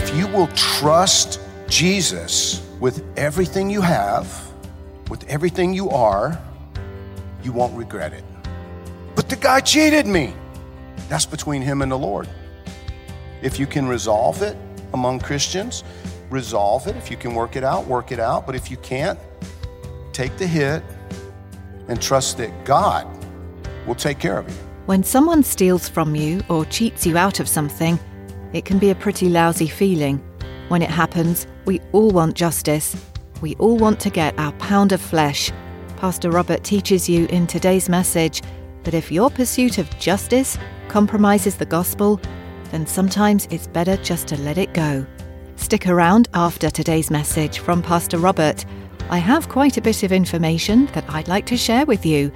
If you will trust Jesus with everything you have, with everything you are, you won't regret it. But the guy cheated me. That's between him and the Lord. If you can resolve it among Christians, resolve it. If you can work it out, work it out. But if you can't, take the hit and trust that God will take care of you. When someone steals from you or cheats you out of something, it can be a pretty lousy feeling. When it happens, we all want justice. We all want to get our pound of flesh. Pastor Robert teaches you in today's message that if your pursuit of justice compromises the gospel, then sometimes it's better just to let it go. Stick around after today's message from Pastor Robert. I have quite a bit of information that I'd like to share with you.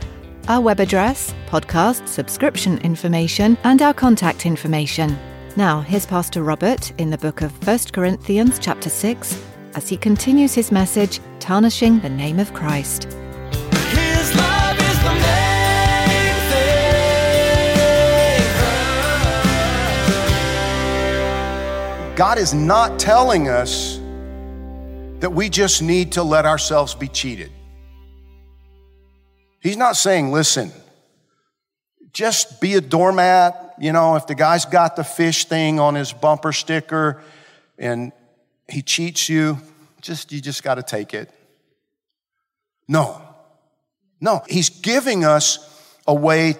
Our web address, podcast, subscription information, and our contact information. Now, here's Pastor Robert in the book of 1 Corinthians, chapter 6, as he continues his message, Tarnishing the Name of Christ. His love is the main thing. God is not telling us that we just need to let ourselves be cheated. He's not saying, listen, just be a doormat. You know, if the guy's got the fish thing on his bumper sticker and he cheats you, just you just got to take it. No. No, he's giving us a way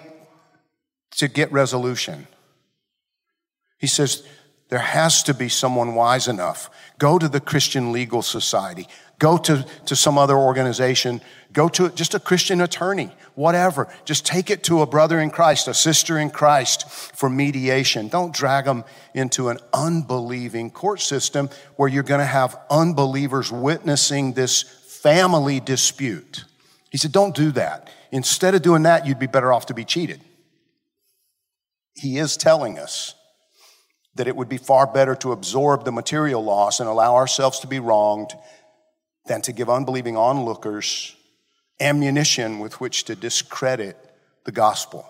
to get resolution. He says, there has to be someone wise enough. Go to the Christian Legal Society. Go to, to some other organization. Go to just a Christian attorney, whatever. Just take it to a brother in Christ, a sister in Christ for mediation. Don't drag them into an unbelieving court system where you're going to have unbelievers witnessing this family dispute. He said, don't do that. Instead of doing that, you'd be better off to be cheated. He is telling us that it would be far better to absorb the material loss and allow ourselves to be wronged than to give unbelieving onlookers ammunition with which to discredit the gospel.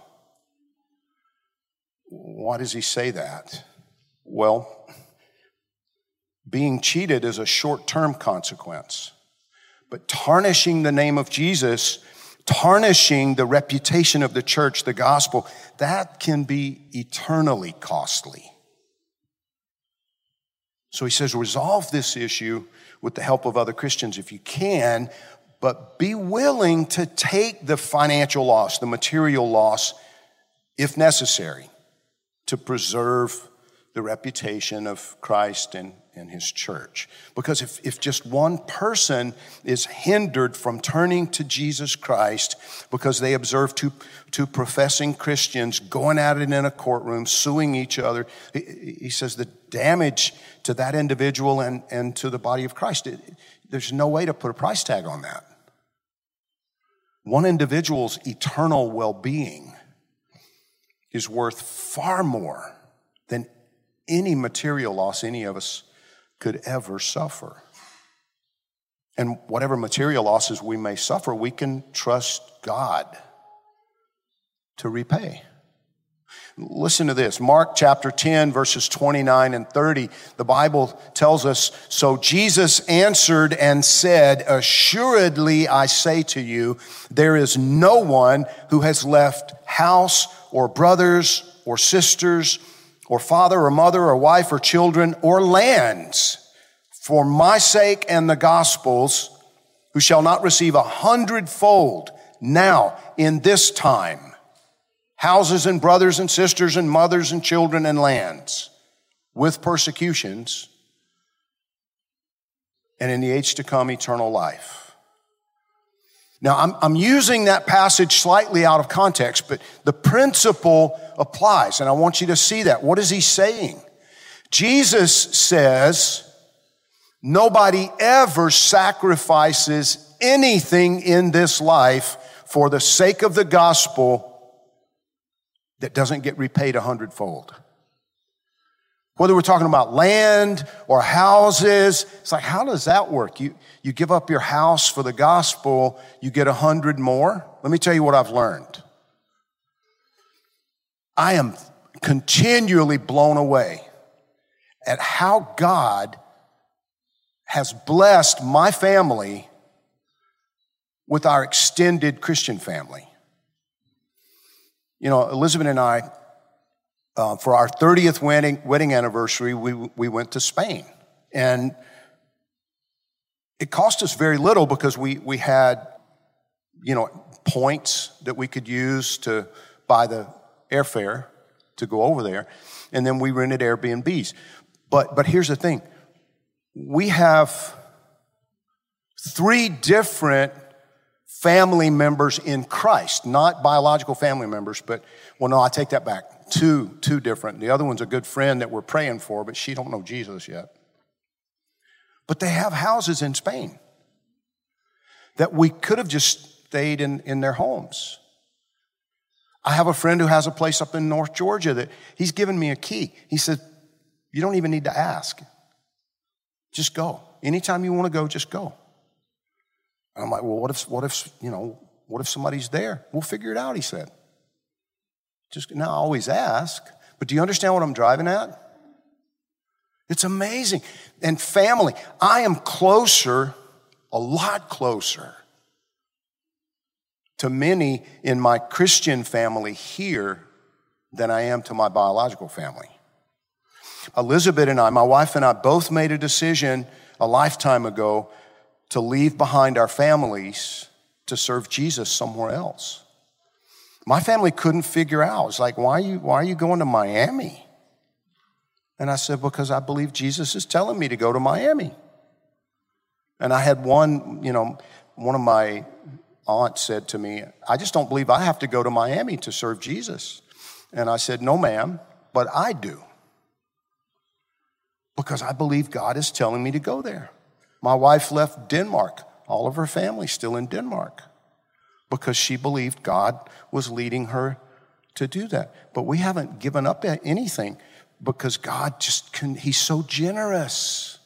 Why does he say that? Well, being cheated is a short term consequence, but tarnishing the name of Jesus, tarnishing the reputation of the church, the gospel, that can be eternally costly. So he says, resolve this issue with the help of other Christians if you can, but be willing to take the financial loss, the material loss, if necessary, to preserve the reputation of Christ and, and his church. Because if, if just one person is hindered from turning to Jesus Christ because they observe two, two professing Christians going at it in a courtroom, suing each other, he, he says the damage to that individual and, and to the body of Christ, it, there's no way to put a price tag on that. One individual's eternal well being is worth far more than any material loss any of us could ever suffer. And whatever material losses we may suffer, we can trust God to repay. Listen to this Mark chapter 10, verses 29 and 30. The Bible tells us So Jesus answered and said, Assuredly I say to you, there is no one who has left house or brothers or sisters or father or mother or wife or children or lands for my sake and the gospel's who shall not receive a hundredfold now in this time houses and brothers and sisters and mothers and children and lands with persecutions, and in the age to come, eternal life. Now, I'm, I'm using that passage slightly out of context, but the principle applies, and I want you to see that. What is he saying? Jesus says, nobody ever sacrifices anything in this life for the sake of the gospel that doesn't get repaid a hundredfold. Whether we're talking about land or houses, it's like, how does that work? You, you give up your house for the gospel, you get a hundred more. Let me tell you what I've learned. I am continually blown away at how God has blessed my family with our extended Christian family. You know, Elizabeth and I uh, for our 30th wedding, wedding anniversary, we, we went to Spain. And it cost us very little because we, we had, you know, points that we could use to buy the airfare to go over there. And then we rented Airbnbs. But, but here's the thing we have three different family members in Christ, not biological family members, but, well, no, I take that back two, two different. The other one's a good friend that we're praying for, but she don't know Jesus yet. But they have houses in Spain that we could have just stayed in, in their homes. I have a friend who has a place up in North Georgia that he's given me a key. He said, You don't even need to ask. Just go. Anytime you want to go, just go. And I'm like, Well, what if, what if, you know, what if somebody's there? We'll figure it out, he said. Just not always ask, but do you understand what I'm driving at? It's amazing. And family, I am closer, a lot closer to many in my Christian family here than I am to my biological family. Elizabeth and I, my wife and I, both made a decision a lifetime ago to leave behind our families to serve Jesus somewhere else. My family couldn't figure out. It's like, why are you, why are you going to Miami? And I said, because I believe Jesus is telling me to go to Miami. And I had one, you know, one of my aunts said to me, I just don't believe I have to go to Miami to serve Jesus. And I said, no, ma'am, but I do. Because I believe God is telling me to go there. My wife left Denmark, all of her family still in Denmark because she believed God was leading her to do that. But we haven't given up anything because God just can, He's so generous.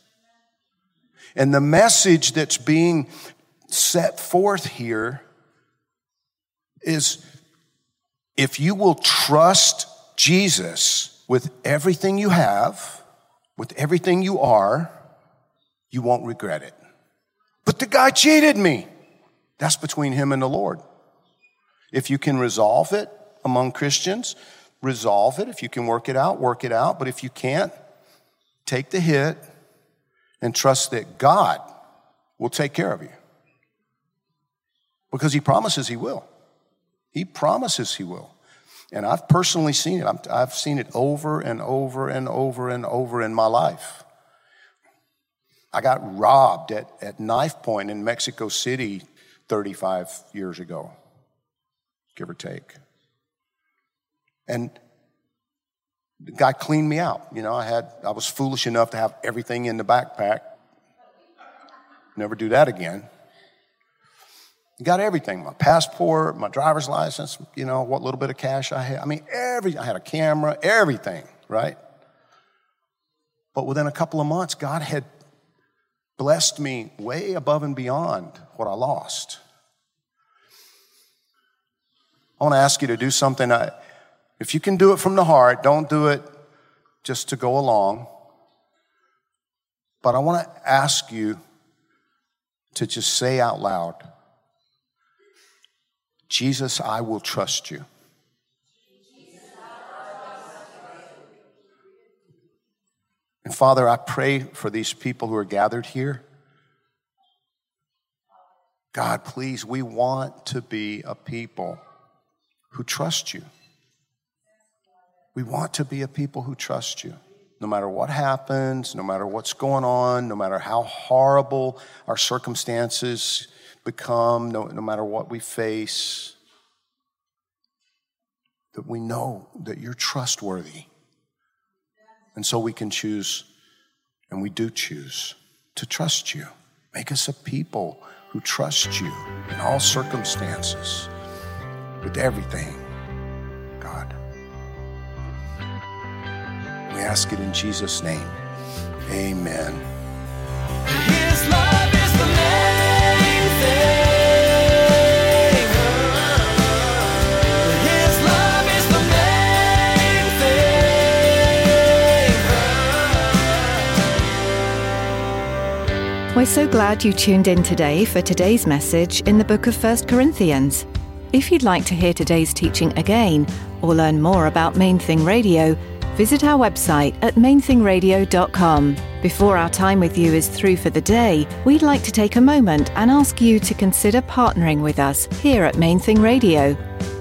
And the message that's being set forth here is if you will trust Jesus with everything you have, with everything you are, you won't regret it. But the guy cheated me. That's between him and the Lord. If you can resolve it among Christians, resolve it. If you can work it out, work it out. But if you can't, take the hit and trust that God will take care of you. Because he promises he will. He promises he will. And I've personally seen it. i have seen it over and over and over and over in my life. I got robbed at, at knife point in Mexico City 35 years ago, give or take. And guy cleaned me out. You know, I had, I was foolish enough to have everything in the backpack. Never do that again. Got everything my passport, my driver's license, you know, what little bit of cash I had. I mean, every, I had a camera, everything, right? But within a couple of months, God had blessed me way above and beyond what I lost. I want to ask you to do something. I, if you can do it from the heart, don't do it just to go along. But I want to ask you to just say out loud Jesus, I will trust you. And Father, I pray for these people who are gathered here. God, please, we want to be a people who trust you. We want to be a people who trust you. no matter what happens, no matter what's going on, no matter how horrible our circumstances become, no, no matter what we face, that we know that you're trustworthy. And so we can choose, and we do choose, to trust you. Make us a people who trust you in all circumstances, with everything, God. We ask it in Jesus' name. Amen. We're so glad you tuned in today for today's message in the book of 1 Corinthians. If you'd like to hear today's teaching again or learn more about Main Thing Radio, visit our website at mainthingradio.com. Before our time with you is through for the day, we'd like to take a moment and ask you to consider partnering with us here at Main Thing Radio.